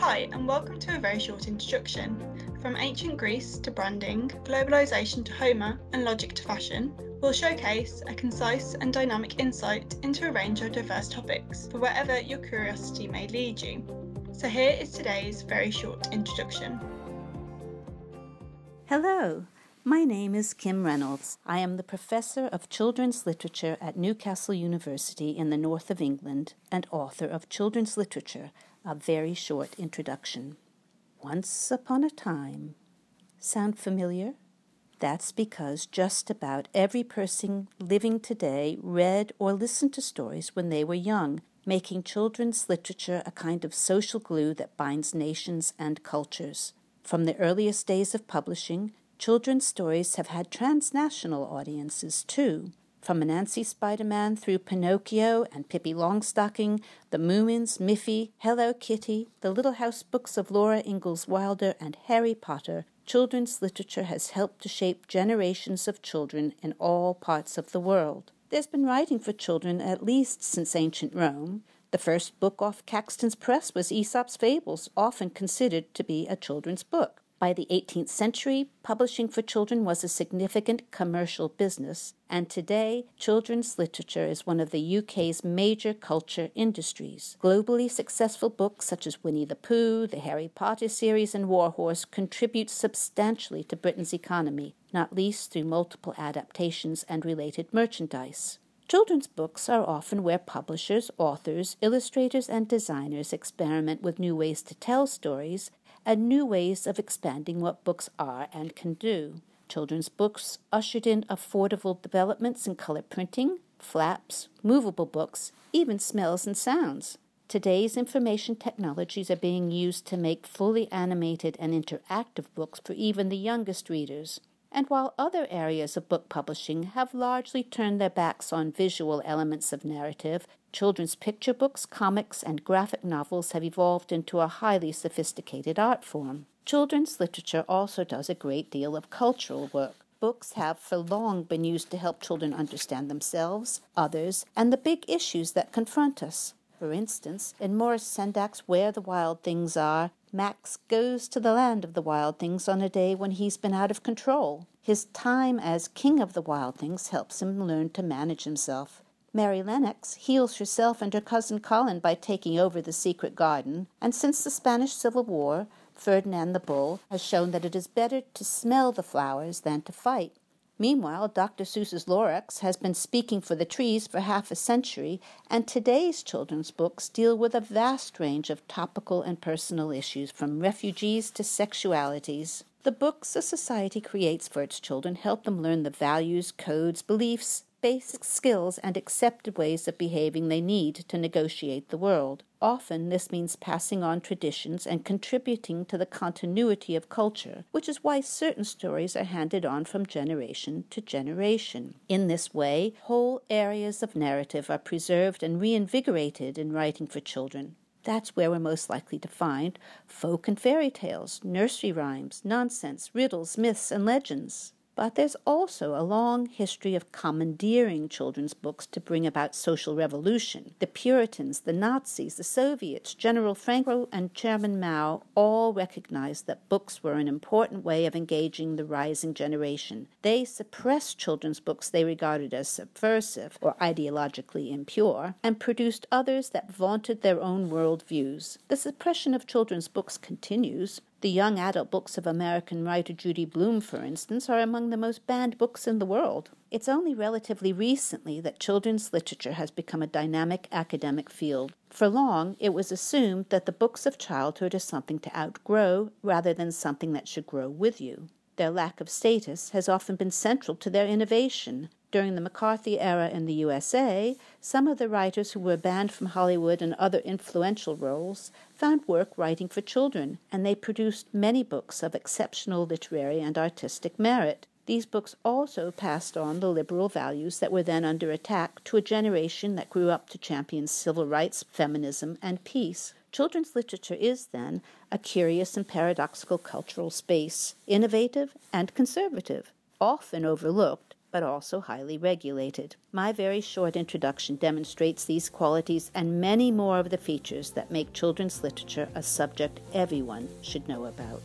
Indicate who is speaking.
Speaker 1: Hi, and welcome to a very short introduction. From ancient Greece to branding, globalisation to Homer, and logic to fashion, we'll showcase a concise and dynamic insight into a range of diverse topics for wherever your curiosity may lead you. So, here is today's very short introduction.
Speaker 2: Hello, my name is Kim Reynolds. I am the Professor of Children's Literature at Newcastle University in the north of England and author of Children's Literature a very short introduction. Once upon a time. Sound familiar? That's because just about every person living today read or listened to stories when they were young, making children's literature a kind of social glue that binds nations and cultures. From the earliest days of publishing, children's stories have had transnational audiences too. From Anansi Spider Man through Pinocchio and Pippi Longstocking, the Moomins, Miffy, Hello Kitty, the Little House books of Laura Ingalls Wilder, and Harry Potter, children's literature has helped to shape generations of children in all parts of the world. There's been writing for children at least since ancient Rome. The first book off Caxton's press was Aesop's Fables, often considered to be a children's book. By the 18th century, publishing for children was a significant commercial business, and today, children's literature is one of the UK's major culture industries. Globally successful books such as Winnie the Pooh, the Harry Potter series, and Warhorse contribute substantially to Britain's economy, not least through multiple adaptations and related merchandise. Children's books are often where publishers, authors, illustrators, and designers experiment with new ways to tell stories and new ways of expanding what books are and can do. Children's books ushered in affordable developments in color printing, flaps, movable books, even smells and sounds. Today's information technologies are being used to make fully animated and interactive books for even the youngest readers. And while other areas of book publishing have largely turned their backs on visual elements of narrative, children's picture books, comics, and graphic novels have evolved into a highly sophisticated art form. Children's literature also does a great deal of cultural work. Books have for long been used to help children understand themselves, others, and the big issues that confront us. For instance, in Maurice Sendak's Where the Wild Things Are, Max goes to the land of the wild things on a day when he's been out of control. His time as king of the wild things helps him learn to manage himself. Mary Lennox heals herself and her cousin Colin by taking over the secret garden, and since the Spanish Civil War, Ferdinand the Bull has shown that it is better to smell the flowers than to fight. Meanwhile, Dr. Seuss's Lorax has been speaking for the trees for half a century, and today's children's books deal with a vast range of topical and personal issues, from refugees to sexualities. The books a society creates for its children help them learn the values, codes, beliefs, basic skills and accepted ways of behaving they need to negotiate the world. Often this means passing on traditions and contributing to the continuity of culture, which is why certain stories are handed on from generation to generation. In this way, whole areas of narrative are preserved and reinvigorated in writing for children. That's where we're most likely to find folk and fairy tales, nursery rhymes, nonsense, riddles, myths, and legends. But there's also a long history of commandeering children's books to bring about social revolution. The Puritans, the Nazis, the Soviets, General Franco, and Chairman Mao all recognized that books were an important way of engaging the rising generation. They suppressed children's books they regarded as subversive or ideologically impure and produced others that vaunted their own world views. The suppression of children's books continues. The young adult books of American writer Judy Blume, for instance, are among the most banned books in the world. It's only relatively recently that children's literature has become a dynamic academic field. For long, it was assumed that the books of childhood are something to outgrow rather than something that should grow with you. Their lack of status has often been central to their innovation. During the McCarthy era in the USA, some of the writers who were banned from Hollywood and other influential roles found work writing for children, and they produced many books of exceptional literary and artistic merit. These books also passed on the liberal values that were then under attack to a generation that grew up to champion civil rights, feminism, and peace. Children's literature is, then, a curious and paradoxical cultural space, innovative and conservative, often overlooked but also highly regulated. My very short introduction demonstrates these qualities and many more of the features that make children's literature a subject everyone should know about.